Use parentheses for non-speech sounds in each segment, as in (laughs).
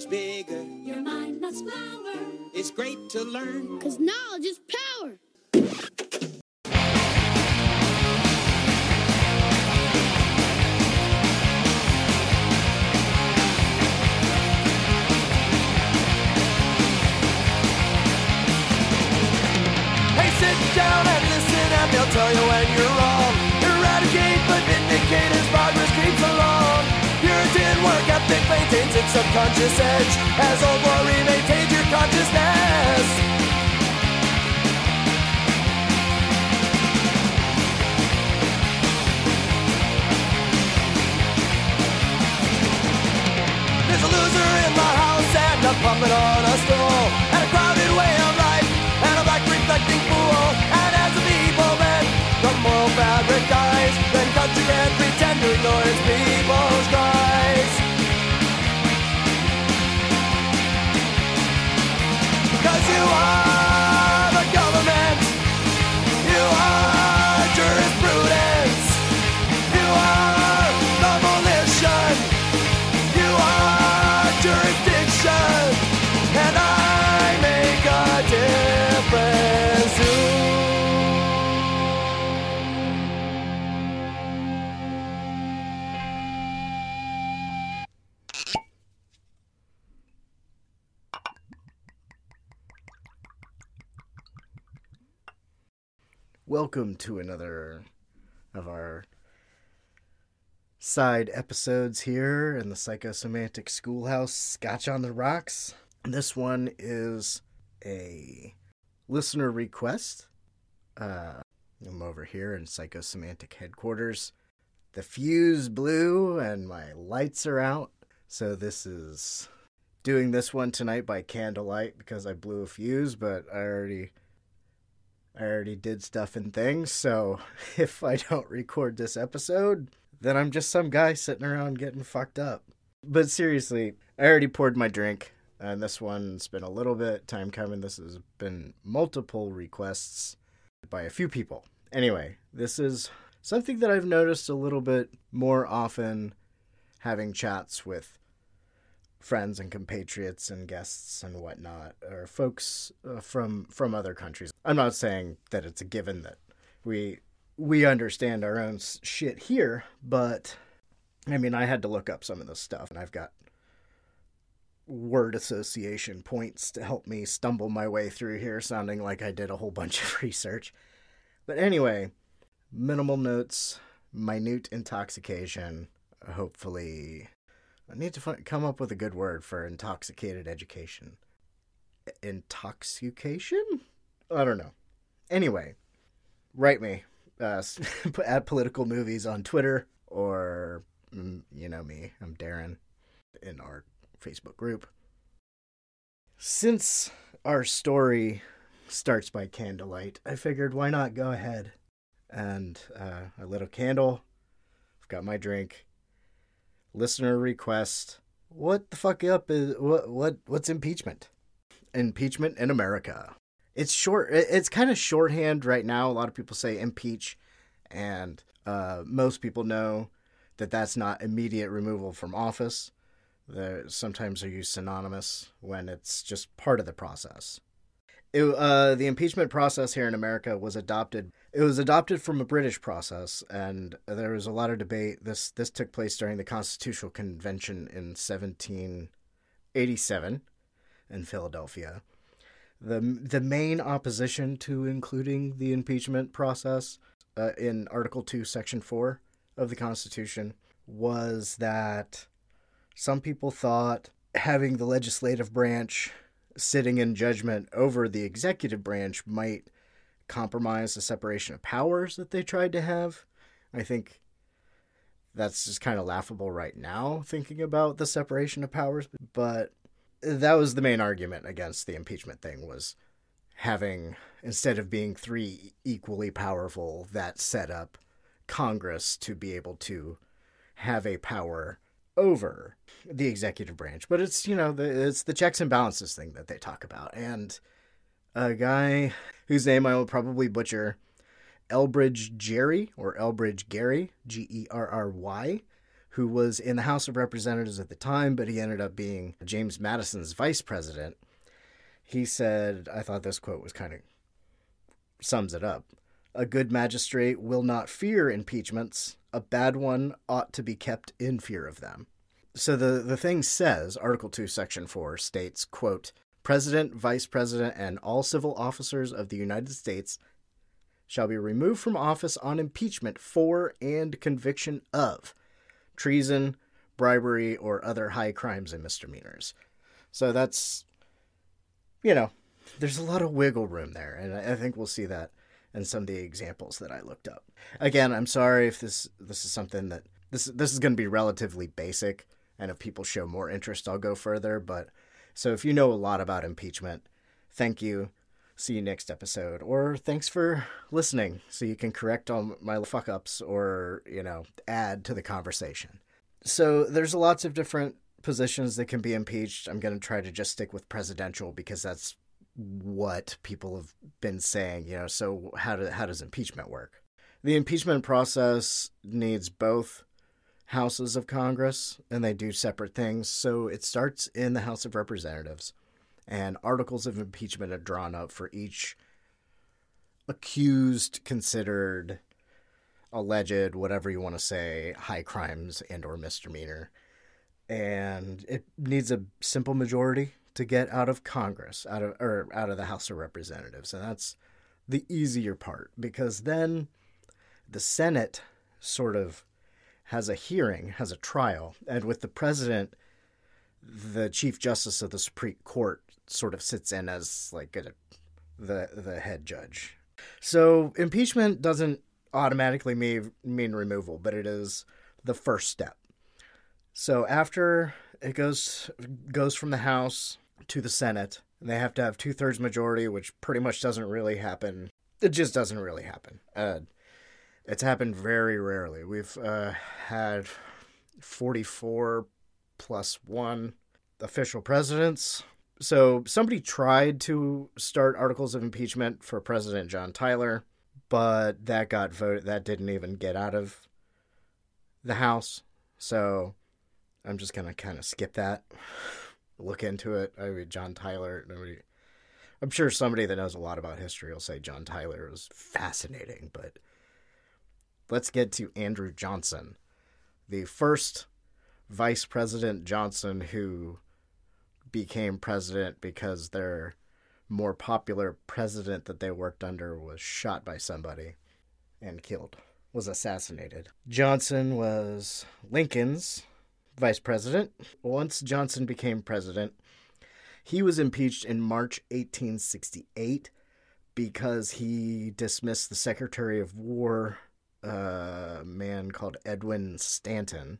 grows bigger. Your mind must flower. It's great to learn. Cause knowledge is power. Ethic maintains its subconscious edge, as old glory Welcome to another of our side episodes here in the Psychosemantic Schoolhouse Scotch on the Rocks. This one is a listener request. Uh, I'm over here in Psychosemantic headquarters. The fuse blew and my lights are out. So this is doing this one tonight by candlelight because I blew a fuse, but I already I already did stuff and things, so (laughs) if I don't record this episode, then I'm just some guy sitting around getting fucked up. But seriously, I already poured my drink, and this one's been a little bit time coming. This has been multiple requests by a few people. Anyway, this is something that I've noticed a little bit more often having chats with friends and compatriots and guests and whatnot, or folks uh, from from other countries. I'm not saying that it's a given that we we understand our own shit here, but I mean, I had to look up some of this stuff, and I've got word association points to help me stumble my way through here, sounding like I did a whole bunch (laughs) of research. But anyway, minimal notes, minute intoxication, hopefully I need to fi- come up with a good word for intoxicated education. Intoxication? I don't know. Anyway, write me uh, (laughs) at political movies on Twitter or mm, you know me. I'm Daeron in our Facebook group. Since our story starts by candlelight, I figured why not go ahead and uh, I lit a candle. I've got my drink listener request. What the fuck up is what what what's impeachment? Impeachment in America. It's short. It's kind of shorthand right now. A lot of people say impeach, and uh, most people know that that's not immediate removal from office. The sometimes they're used synonymous when it's just part of the process. It, uh, the impeachment process here in America was adopted. It was adopted from a British process, and there was a lot of debate. This this took place during the Constitutional Convention in 1787 in Philadelphia. the The main opposition to including the impeachment process uh, in Article Two, Section Four of the Constitution was that some people thought having the legislative branch sitting in judgment over the executive branch might compromise the separation of powers that they tried to have. I think that's just kind of laughable right now, thinking about the separation of powers. But that was the main argument against the impeachment thing was having instead of being three equally powerful that set up Congress to be able to have a power over the executive branch. But it's you know the, it's the checks and balances thing that they talk about, and a guy whose name I will probably butcher, Elbridge Jerry or Elbridge Gary, G E R R Y, who was in the House of Representatives at the time, but he ended up being James Madison's vice president. He said, I thought this quote was kind of sums it up. A good magistrate will not fear impeachments, a bad one ought to be kept in fear of them. So the, the thing says, Article 2, Section 4 states, quote, President, Vice President, and all civil officers of the United States shall be removed from office on impeachment for and conviction of treason, bribery, or other high crimes and misdemeanors. So that's, you know, there's a lot of wiggle room there, and I think we'll see that in some of the examples that I looked up. Again, I'm sorry if this this is something that this this is going to be relatively basic, and if people show more interest, I'll go further. But so if you know a lot about impeachment, thank you. See you next episode, or thanks for listening, so you can correct all my fuck ups or you know add to the conversation. So there's lots of different positions that can be impeached. I'm going to try to just stick with presidential because that's what people have been saying, you know, so how do, how does impeachment work? The impeachment process needs both houses of Congress and they do separate things. So it starts in the House of Representatives and articles of impeachment are drawn up for each accused, considered, alleged, whatever you want to say, high crimes and or misdemeanor. And it needs a simple majority to get out of Congress, out of or out of the House of Representatives, and that's the easier part because then the Senate sort of has a hearing, has a trial, and with the president, the Chief Justice of the Supreme Court sort of sits in as like a, the the head judge. So impeachment doesn't automatically mean mean removal, but it is the first step. So after it goes goes from the House to the Senate. And they have to have two thirds majority, which pretty much doesn't really happen. It just doesn't really happen. Uh, it's happened very rarely. We've uh, had 44 plus one official presidents. So somebody tried to start articles of impeachment for President John Tyler, but that got voted. That didn't even get out of the House. So I'm just gonna kind of skip that look into it. I mean, John Tyler. Nobody, I'm sure somebody that knows a lot about history will say John Tyler was fascinating, but let's get to Andrew Johnson, the first Vice President Johnson who became president because their more popular president that they worked under was shot by somebody and killed, was assassinated. Johnson was Lincoln's vice president. Once Johnson became president, he was impeached in March 1868 because he dismissed the Secretary of War, a man called Edwin Stanton.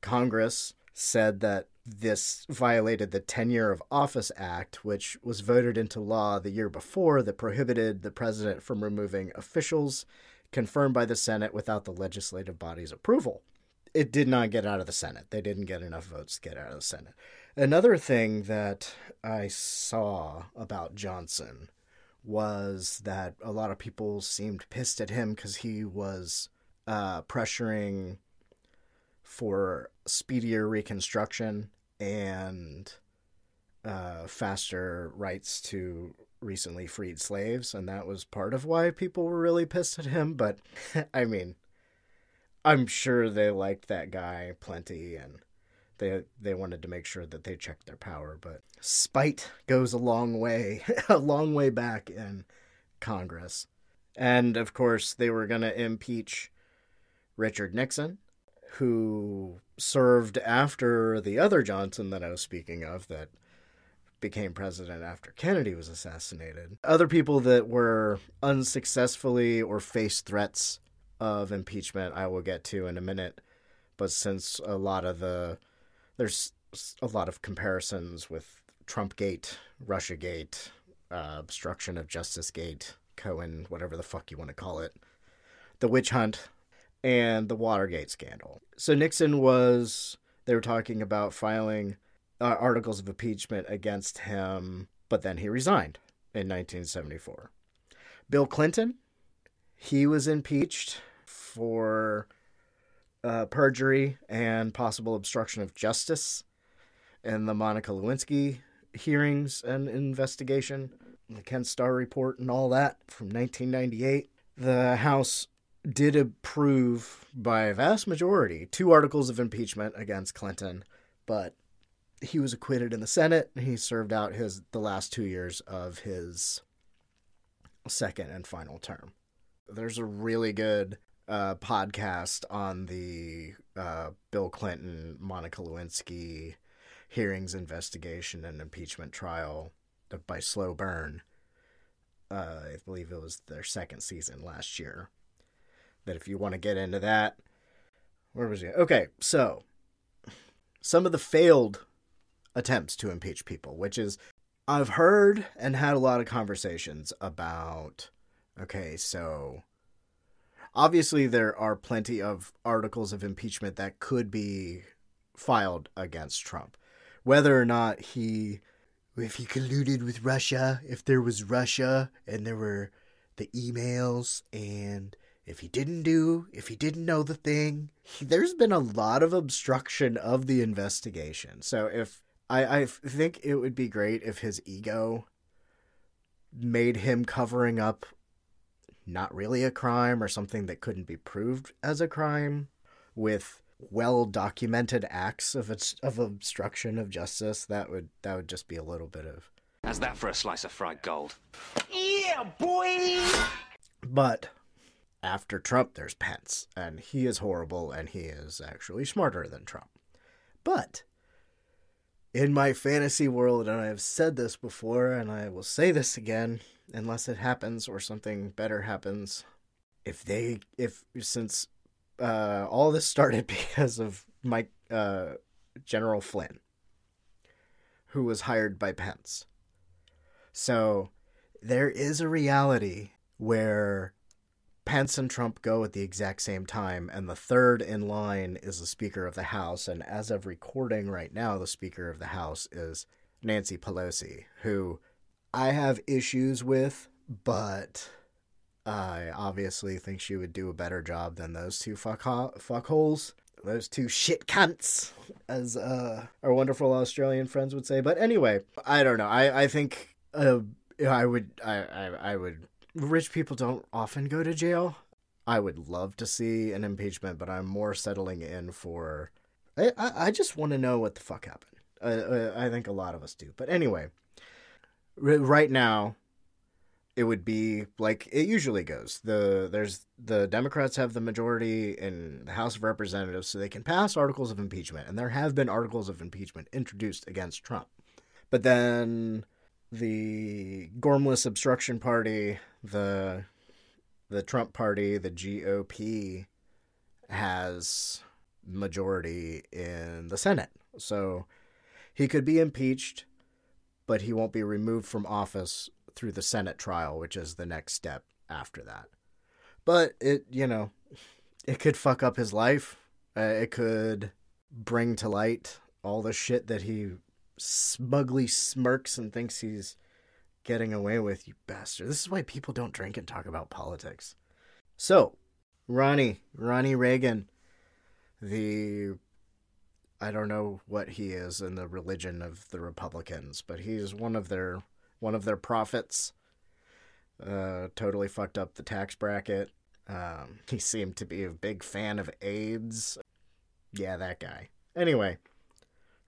Congress said that this violated the Tenure of Office Act, which was voted into law the year before that prohibited the president from removing officials confirmed by the Senate without the legislative body's approval it did not get out of the Senate. They didn't get enough votes to get out of the Senate. Another thing that I saw about Johnson was that a lot of people seemed pissed at him because he was uh, pressuring for speedier reconstruction and uh, faster rights to recently freed slaves, and that was part of why people were really pissed at him. But (laughs) I mean, I'm sure they liked that guy plenty and they they wanted to make sure that they checked their power, but spite goes a long way, (laughs) a long way back in Congress. And of course, they were going to impeach Richard Nixon, who served after the other Johnson that I was speaking of that became president after Kennedy was assassinated. Other people that were unsuccessfully or faced threats of impeachment I will get to in a minute. But since a lot of the there's a lot of comparisons with Trumpgate, Russiagate, uh, obstruction of justice gate, Cohen, whatever the fuck you want to call it, the witch hunt, and the Watergate scandal. So Nixon was they were talking about filing uh, articles of impeachment against him, but then he resigned in 1974. Bill Clinton, he was impeached for uh, perjury and possible obstruction of justice in the Monica Lewinsky hearings and investigation, the Ken Starr report, and all that from 1998. The House did approve by a vast majority two articles of impeachment against Clinton, but he was acquitted in the Senate. He served out his the last two years of his second and final term. There's a really good uh, podcast on the uh, Bill Clinton, Monica Lewinsky hearings, investigation, and impeachment trial by Slow Burn. Uh, I believe it was their second season last year. That if you want to get into that, where was he? Okay, so some of the failed attempts to impeach people, which is I've heard and had a lot of conversations about. Okay, so obviously there are plenty of articles of impeachment that could be filed against Trump. Whether or not he if he colluded with Russia, if there was Russia and there were the emails and if he didn't do, if he didn't know the thing, he, there's been a lot of obstruction of the investigation. So if I, I think it would be great if his ego made him covering up not really a crime or something that couldn't be proved as a crime with well documented acts of of obstruction of justice that would that would just be a little bit of How's that for a slice of fried gold? Yeah, boy! but after Trump there's Pence and he is horrible and he is actually smarter than Trump but in my fantasy world and I have said this before and I will say this again unless it happens or something better happens if they if since uh, all this started (laughs) because of Mike uh, General Flynn, who was hired by Pence. So there is a reality where Pence and Trump go at the exact same time, and the third in line is the Speaker of the House. And as of recording right now, the Speaker of the House is Nancy Pelosi, who I have issues with, but I obviously think she would do a better job than those two fuck fuckholes. Those two shit cunts, as uh, our wonderful Australian friends would say. But anyway, I don't know. I, I think uh, I would I, I, I would rich people don't often go to jail. I would love to see an impeachment, but I'm more settling in for. I, I, I just want to know what the fuck happened. Uh, I think a lot of us do. But anyway, right now, it would be like it usually goes. The there's the Democrats have the majority in the House of Representatives, so they can pass articles of impeachment, and there have been articles of impeachment introduced against Trump. But then the Gormless Obstruction Party, the the Trump Party, the GOP, has majority in the Senate, so he could be impeached, but he won't be removed from office through the Senate trial, which is the next step after that. But it, you know, it could fuck up his life. Uh, it could bring to light all the shit that he smugly smirks and thinks he's getting away with, you bastard. This is why people don't drink and talk about politics. So, Ronnie, Ronnie Reagan, the I don't know what he is in the religion of the Republicans, but he's one of their one of their prophets. Uh, totally fucked up the tax bracket. Um, (laughs) he seemed to be a big fan of AIDS. Yeah, that guy. Anyway,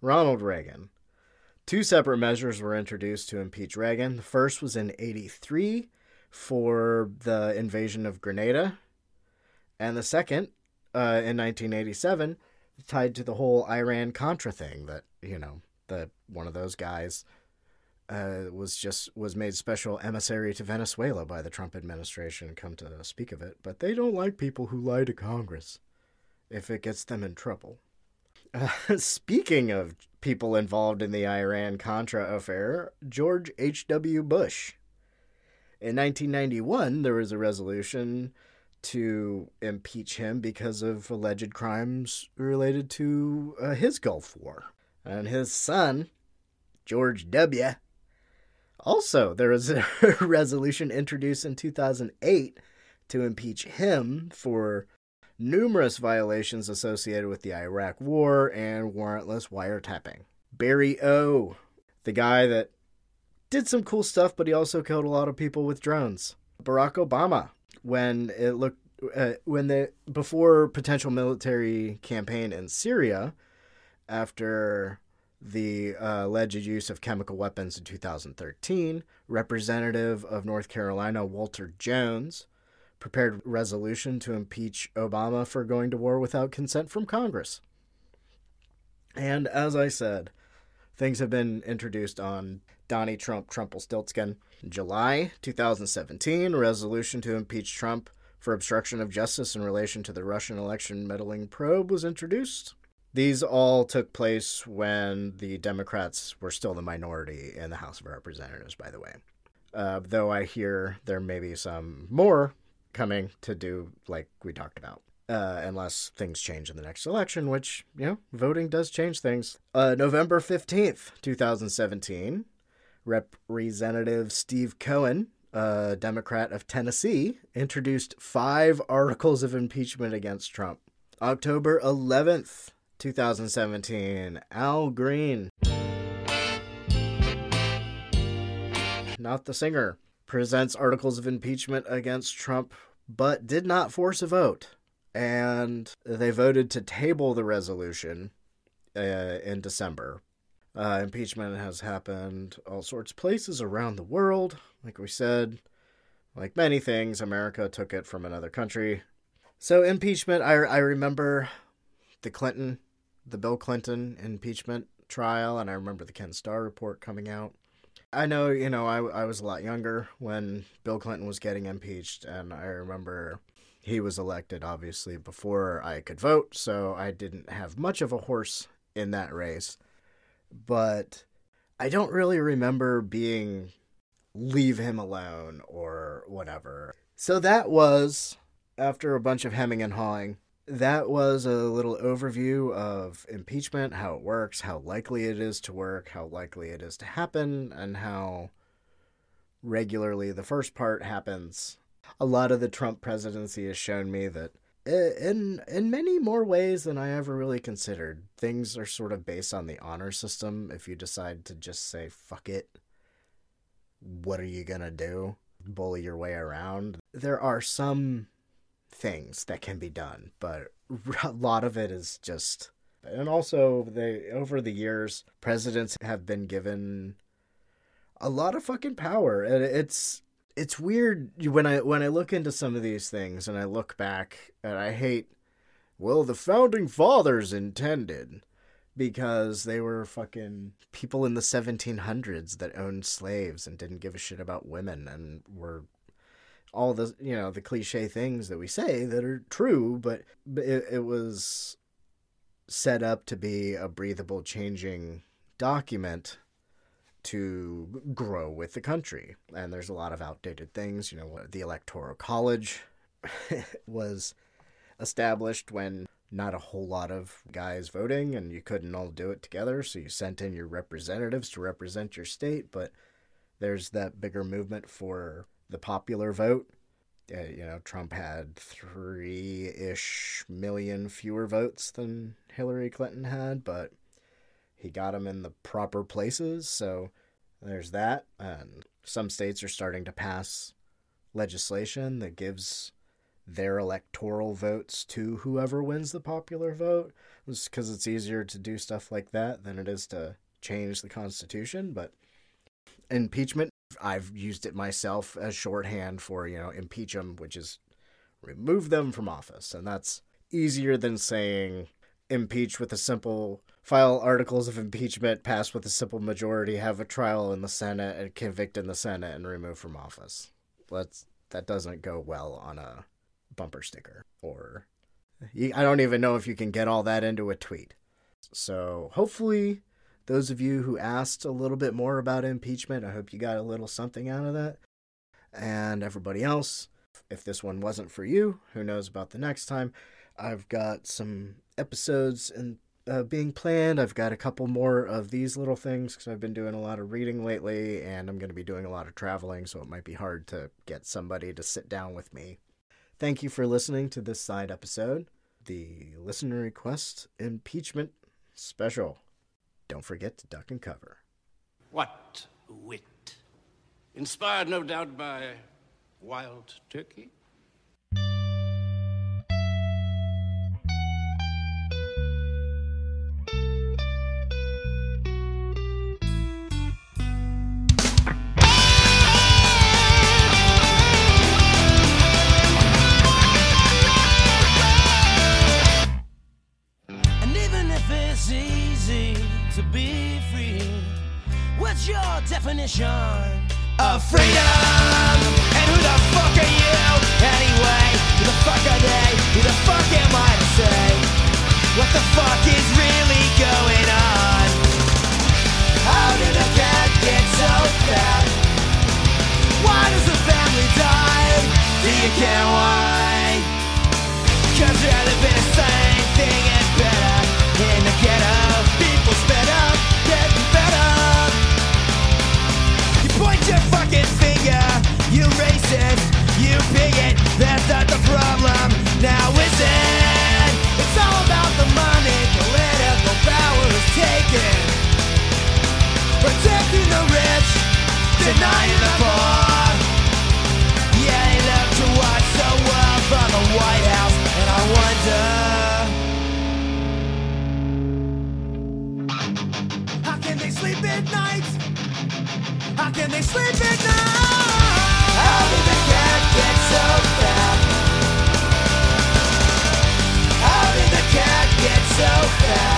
Ronald Reagan. Two separate measures were introduced to impeach Reagan. The first was in 83 for the invasion of Grenada, and the second uh, in 1987 tied to the whole Iran Contra thing that, you know, that one of those guys uh, was just was made special emissary to Venezuela by the Trump administration. Come to speak of it, but they don't like people who lie to Congress if it gets them in trouble. Uh, (laughs) speaking of people involved in the Iran Contra affair, George H.W. Bush. In 1991, there was a resolution to impeach him because of alleged crimes related to uh, his Gulf War. And his son, George W., also, there was (laughs) a resolution introduced in 2008 to impeach him for numerous violations associated with the Iraq War and warrantless wiretapping. Barry O, the guy that did some cool stuff, but he also killed a lot of people with drones. Barack Obama, when it looked uh, when the before potential military campaign in Syria, after the uh, alleged use of chemical weapons in 2013, Representative of North Carolina Walter Jones prepared resolution to impeach Obama for going to war without consent from Congress. And as I said, things have been introduced on Donnie Trump Trumpelstiltskin. In July 2017, a resolution to impeach Trump for obstruction of justice in relation to the Russian election meddling probe was introduced. These all took place when the Democrats were still the minority in the House of Representatives, by the way. Uh, though I hear there may be some more coming to do like we talked about. Uh, unless things change in the next election, which, you know, voting does change things. Uh, November 15th, 2017, Representative Steve Cohen, a Democrat of Tennessee, introduced five articles of impeachment against Trump. October 11th, 2017, Al Green, not the singer, presents articles of impeachment against Trump, but did not force a vote. And they voted to table the resolution uh, in December. Uh, impeachment has happened all sorts of places around the world. Like we said, like many things, America took it from another country. So, impeachment, I, I remember the Clinton, the Bill Clinton impeachment trial, and I remember the Ken Starr report coming out. I know, you know, I, I was a lot younger when Bill Clinton was getting impeached, and I remember he was elected, obviously, before I could vote, so I didn't have much of a horse in that race. But I don't really remember being leave him alone or whatever. So that was, after a bunch of hemming and hawing, that was a little overview of impeachment, how it works, how likely it is to work, how likely it is to happen, and how regularly the first part happens. A lot of the Trump presidency has shown me that in in many more ways than I ever really considered, things are sort of based on the honor system. If you decide to just say fuck it, what are you gonna do? Bully your way around. There are some things that can be done, but (laughs) a lot of it is just. And also, they over the years, presidents have been given a lot of fucking power, and it's it's weird when I when I look into some of these things and I look back and I hate. Well, the founding fathers intended because they were fucking people in the 1700s that owned slaves and didn't give a shit about women and were all the you know the cliche things that we say that are true but it, it was set up to be a breathable changing document to grow with the country. And there's a lot of outdated things you know the electoral college (laughs) was established when not a whole lot of guys voting and you couldn't all do it together. So you sent in your representatives to represent your state but there's that bigger movement for the popular vote. Uh, you know trump had three-ish million fewer votes than hillary clinton had but he got them in the proper places so there's that. And some states are starting to pass legislation that gives their electoral votes to whoever wins the popular vote. Because it's easier to do stuff like that than it is to change the constitution but impeachment i've used it myself as shorthand for you know impeach them which is remove them from office. And that's easier than saying impeach with a simple file articles of impeachment pass with a simple majority have a trial in the senate and convict in the senate and remove from office let's that doesn't go well on a bumper sticker or I don't even know if you can get all that into a tweet. So hopefully those of you who asked a little bit more about impeachment, I hope you got a little something out of that. And everybody else, if this one wasn't for you, who knows about the next time? I've got some episodes and uh, being planned. I've got a couple more of these little things because I've been doing a lot of reading lately, and I'm going to be doing a lot of traveling, so it might be hard to get somebody to sit down with me Thank you for listening to this side episode, the listener request impeachment special. Don't forget to duck and cover. What wit. Inspired, no doubt, by wild turkey. the same thing better. In the ghetto, people up, fed up You point your fucking finger, you racist, you bigot. That's not the problem, now is it? It's all about the money, political power is taken. Protecting the rich, denying the poor. How can they sleep at night? How did the cat get so fat? How did the cat get so fat?